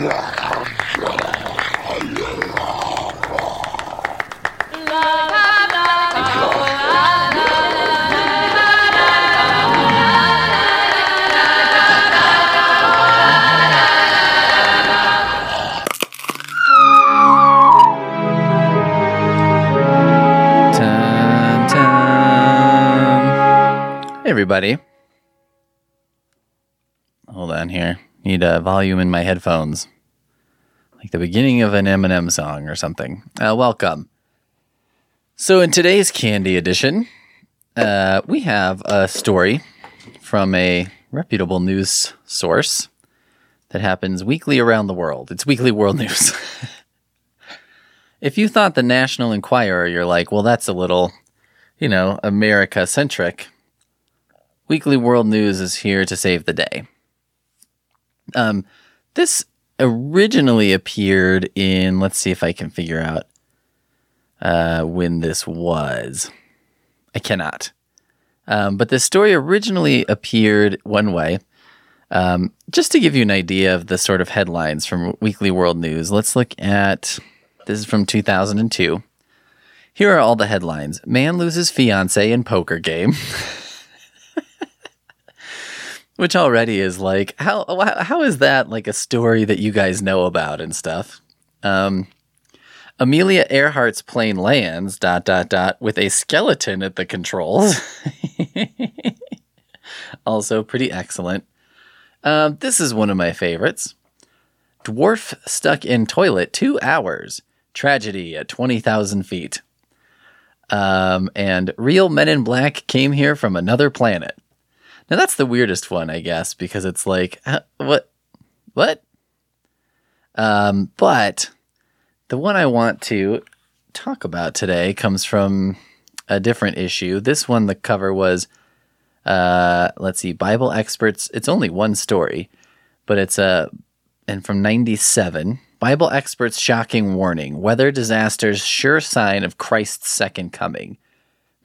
Yeah. Everybody. Hold on here. Need a volume in my headphones. Like the beginning of an Eminem song or something. Uh, welcome. So, in today's Candy Edition, uh, we have a story from a reputable news source that happens weekly around the world. It's weekly world news. if you thought the National Enquirer, you're like, well, that's a little, you know, America centric. Weekly World News is here to save the day. Um, this originally appeared in, let's see if I can figure out uh, when this was. I cannot. Um, but this story originally appeared one way. Um, just to give you an idea of the sort of headlines from Weekly World News, let's look at this is from 2002. Here are all the headlines Man loses fiance in poker game. Which already is like, how, how is that like a story that you guys know about and stuff? Um, Amelia Earhart's plane lands, dot, dot, dot, with a skeleton at the controls. also pretty excellent. Um, this is one of my favorites. Dwarf stuck in toilet two hours. Tragedy at 20,000 feet. Um, and real men in black came here from another planet. Now that's the weirdest one, I guess, because it's like, uh, what? What? Um, but the one I want to talk about today comes from a different issue. This one, the cover was, uh, let's see, Bible experts. It's only one story, but it's a, and from 97, Bible experts' shocking warning weather disasters, sure sign of Christ's second coming.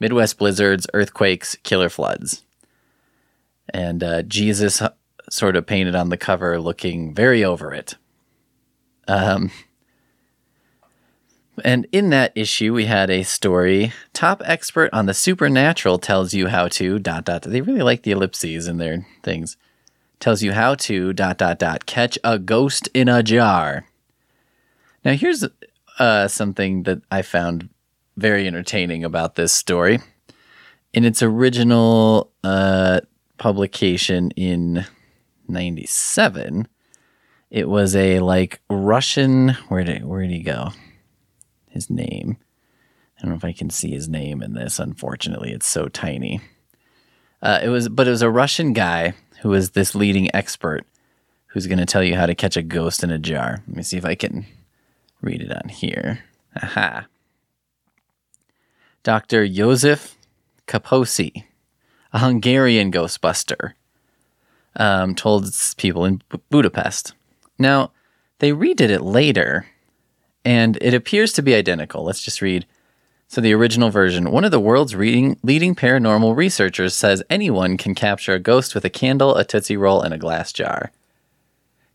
Midwest blizzards, earthquakes, killer floods. And uh, Jesus sort of painted on the cover looking very over it. Um, and in that issue, we had a story. Top expert on the supernatural tells you how to dot dot. They really like the ellipses in their things. Tells you how to dot dot dot catch a ghost in a jar. Now here's uh, something that I found very entertaining about this story. In its original uh, publication in '97, it was a like Russian. Where did where did he go? his name. I don't know if I can see his name in this. Unfortunately, it's so tiny. Uh, it was, but it was a Russian guy who was this leading expert who's going to tell you how to catch a ghost in a jar. Let me see if I can read it on here. Aha. Dr. joseph Kaposi, a Hungarian ghostbuster, um, told people in B- Budapest. Now, they redid it later and it appears to be identical. Let's just read. So, the original version one of the world's reading, leading paranormal researchers says anyone can capture a ghost with a candle, a Tootsie Roll, and a glass jar.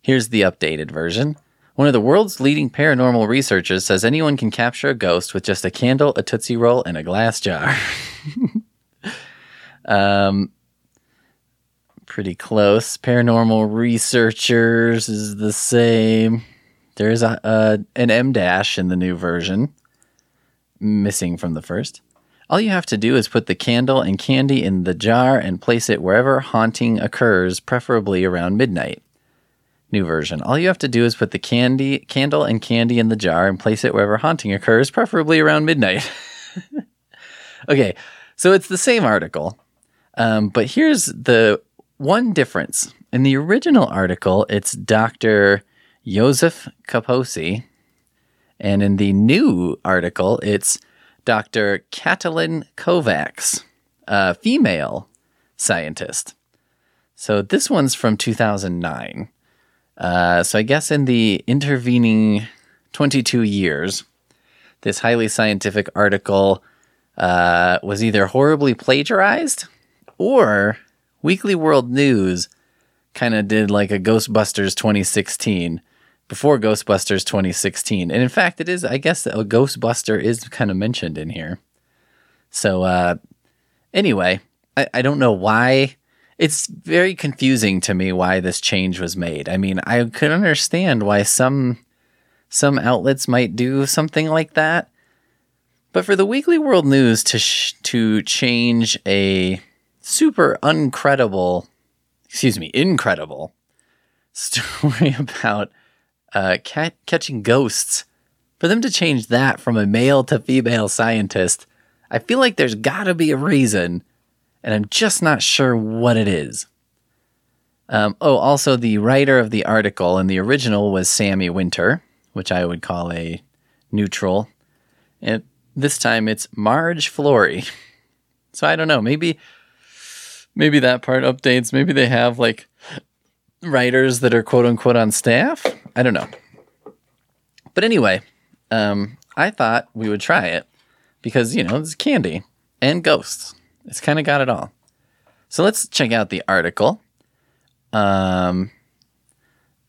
Here's the updated version. One of the world's leading paranormal researchers says anyone can capture a ghost with just a candle, a Tootsie Roll, and a glass jar. um, pretty close. Paranormal researchers is the same. There's a, an M dash in the new version, missing from the first. All you have to do is put the candle and candy in the jar and place it wherever haunting occurs, preferably around midnight. New version. All you have to do is put the candy, candle and candy in the jar and place it wherever haunting occurs, preferably around midnight. okay, so it's the same article, um, but here's the one difference. In the original article, it's Dr. Joseph Kaposi. And in the new article, it's Dr. Katalin Kovacs, a female scientist. So this one's from 2009. Uh, so I guess in the intervening 22 years, this highly scientific article uh, was either horribly plagiarized or Weekly World News kind of did like a Ghostbusters 2016 before Ghostbusters 2016. And in fact, it is, I guess, a Ghostbuster is kind of mentioned in here. So, uh, anyway, I, I don't know why. It's very confusing to me why this change was made. I mean, I could understand why some some outlets might do something like that, but for the Weekly World News to sh- to change a super uncredible, excuse me, incredible story about uh, cat- catching ghosts, for them to change that from a male to female scientist, I feel like there's got to be a reason, and I'm just not sure what it is. Um, oh, also, the writer of the article in the original was Sammy Winter, which I would call a neutral. And this time it's Marge Flory. So I don't know. Maybe, maybe that part updates. Maybe they have like writers that are quote unquote on staff. I don't know. But anyway, um, I thought we would try it because, you know, it's candy and ghosts. It's kind of got it all. So let's check out the article. Um,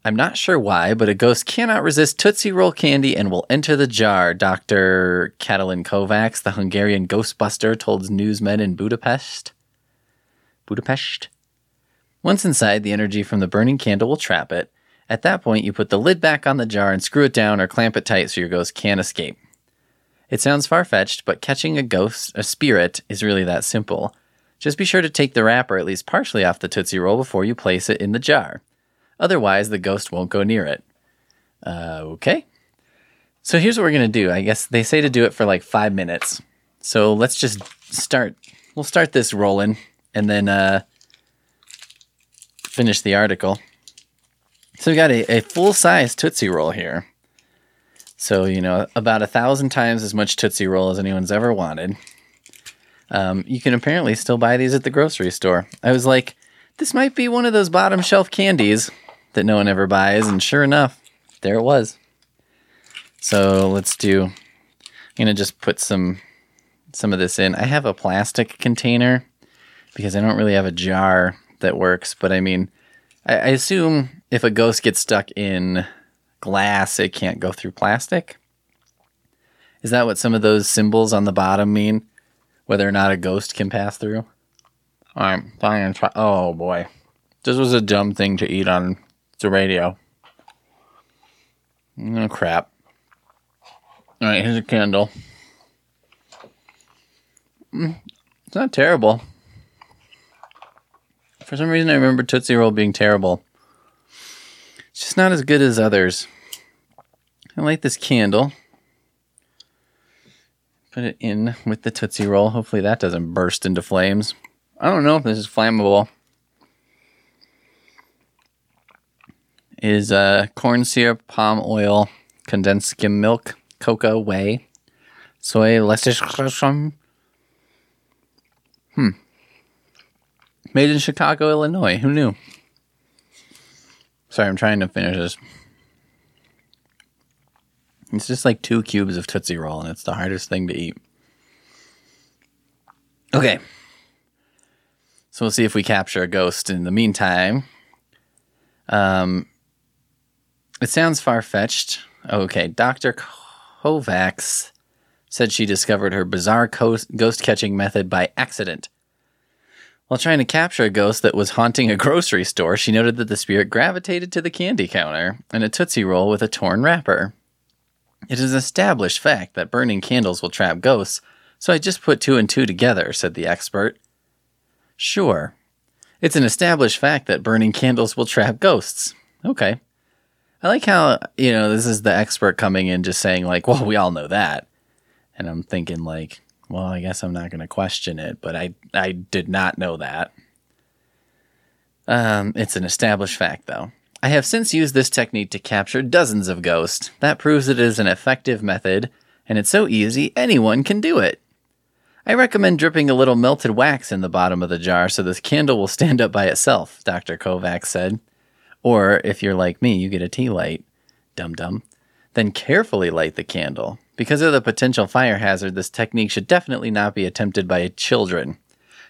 I'm not sure why, but a ghost cannot resist Tootsie Roll candy and will enter the jar, Dr. Katalin Kovacs, the Hungarian Ghostbuster, told newsmen in Budapest. Budapest? Once inside, the energy from the burning candle will trap it. At that point, you put the lid back on the jar and screw it down or clamp it tight so your ghost can't escape. It sounds far fetched, but catching a ghost, a spirit, is really that simple. Just be sure to take the wrapper at least partially off the Tootsie Roll before you place it in the jar. Otherwise, the ghost won't go near it. Uh, okay. So here's what we're going to do. I guess they say to do it for like five minutes. So let's just start. We'll start this rolling and then uh, finish the article. So we got a, a full size Tootsie Roll here. So, you know, about a thousand times as much Tootsie Roll as anyone's ever wanted. Um, you can apparently still buy these at the grocery store. I was like, this might be one of those bottom shelf candies that no one ever buys. And sure enough, there it was. So let's do, I'm going to just put some, some of this in. I have a plastic container because I don't really have a jar that works. But I mean, I, I assume if a ghost gets stuck in glass, it can't go through plastic. Is that what some of those symbols on the bottom mean? Whether or not a ghost can pass through? I'm. Try- oh boy, this was a dumb thing to eat on the radio. Oh crap! All right, here's a candle. Mm, it's not terrible. For some reason, I remember Tootsie Roll being terrible. It's just not as good as others. I light this candle. Put it in with the Tootsie Roll. Hopefully, that doesn't burst into flames. I don't know if this is flammable. Is uh, corn syrup, palm oil, condensed skim milk, cocoa, whey, soy, lecithin. Made in Chicago, Illinois. Who knew? Sorry, I'm trying to finish this. It's just like two cubes of Tootsie Roll, and it's the hardest thing to eat. Okay. So we'll see if we capture a ghost in the meantime. Um, it sounds far fetched. Okay, Dr. Kovacs said she discovered her bizarre ghost catching method by accident. While trying to capture a ghost that was haunting a grocery store, she noted that the spirit gravitated to the candy counter and a Tootsie Roll with a torn wrapper. It is an established fact that burning candles will trap ghosts, so I just put two and two together, said the expert. Sure. It's an established fact that burning candles will trap ghosts. Okay. I like how, you know, this is the expert coming in just saying, like, well, we all know that. And I'm thinking, like, well, I guess I'm not going to question it, but I, I did not know that. Um, it's an established fact, though. I have since used this technique to capture dozens of ghosts. That proves it is an effective method, and it's so easy anyone can do it. I recommend dripping a little melted wax in the bottom of the jar so this candle will stand up by itself, Dr. Kovacs said. Or if you're like me, you get a tea light. Dum dum. Then carefully light the candle. Because of the potential fire hazard, this technique should definitely not be attempted by children.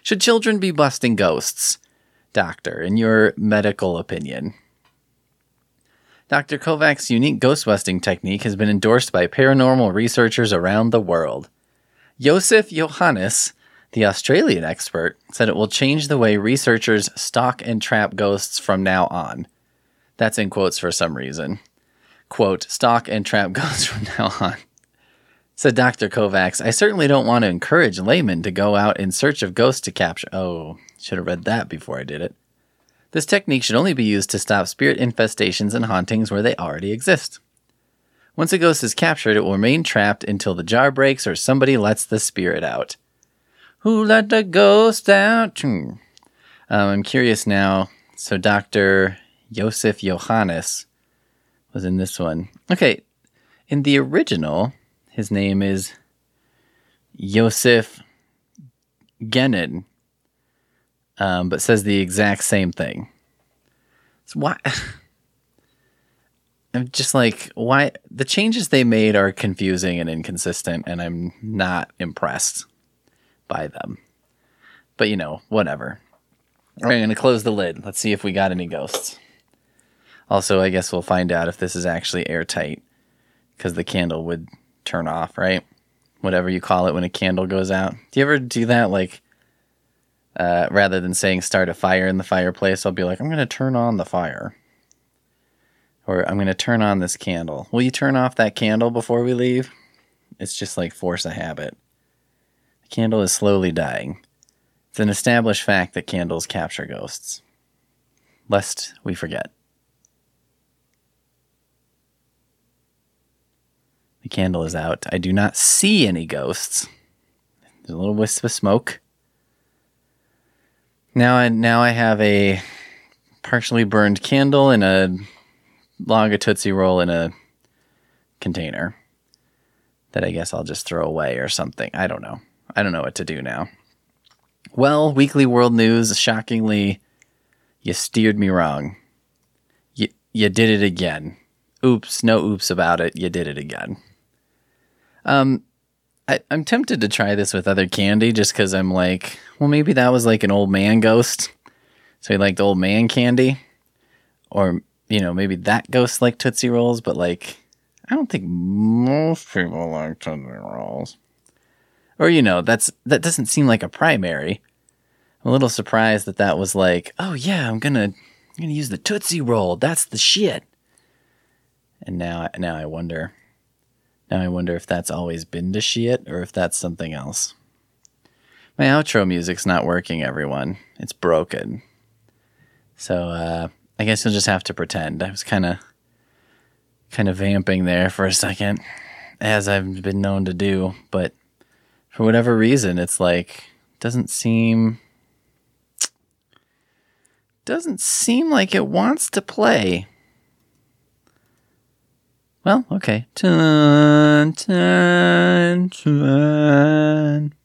Should children be busting ghosts? Doctor, in your medical opinion. Dr. Kovac's unique ghost busting technique has been endorsed by paranormal researchers around the world. Josef Johannes, the Australian expert, said it will change the way researchers stalk and trap ghosts from now on. That's in quotes for some reason. Quote, stalk and trap ghosts from now on. Said Dr. Kovacs, I certainly don't want to encourage laymen to go out in search of ghosts to capture. Oh, should have read that before I did it. This technique should only be used to stop spirit infestations and hauntings where they already exist. Once a ghost is captured, it will remain trapped until the jar breaks or somebody lets the spirit out. Who let the ghost out? Hmm. Um, I'm curious now. So, Dr. Josef Johannes was in this one. Okay, in the original, his name is Josef Genin, um, but says the exact same thing. So why? I'm just like, why? The changes they made are confusing and inconsistent, and I'm not impressed by them. But you know, whatever. I'm going to close the lid. Let's see if we got any ghosts. Also, I guess we'll find out if this is actually airtight because the candle would turn off, right? Whatever you call it when a candle goes out. Do you ever do that? Like, uh, rather than saying start a fire in the fireplace, I'll be like, I'm going to turn on the fire. Or I'm going to turn on this candle. Will you turn off that candle before we leave? It's just like force a habit. The candle is slowly dying. It's an established fact that candles capture ghosts. Lest we forget. Candle is out. I do not see any ghosts. There's a little wisp of smoke. Now I now I have a partially burned candle and a log of Tootsie Roll in a container that I guess I'll just throw away or something. I don't know. I don't know what to do now. Well, Weekly World News, shockingly, you steered me wrong. You, you did it again. Oops, no oops about it. You did it again. Um, I, I'm tempted to try this with other candy just because I'm like, well, maybe that was like an old man ghost. So he liked old man candy. Or, you know, maybe that ghost liked Tootsie Rolls, but like, I don't think most people like Tootsie Rolls. Or, you know, that's that doesn't seem like a primary. I'm a little surprised that that was like, oh yeah, I'm gonna I'm gonna use the Tootsie Roll. That's the shit. And now, now I wonder. Now I wonder if that's always been the shit or if that's something else. My outro music's not working, everyone. It's broken. So uh, I guess you'll just have to pretend. I was kind of kind of vamping there for a second, as I've been known to do, but for whatever reason, it's like doesn't seem doesn't seem like it wants to play. Well, okay. Dun, dun, dun.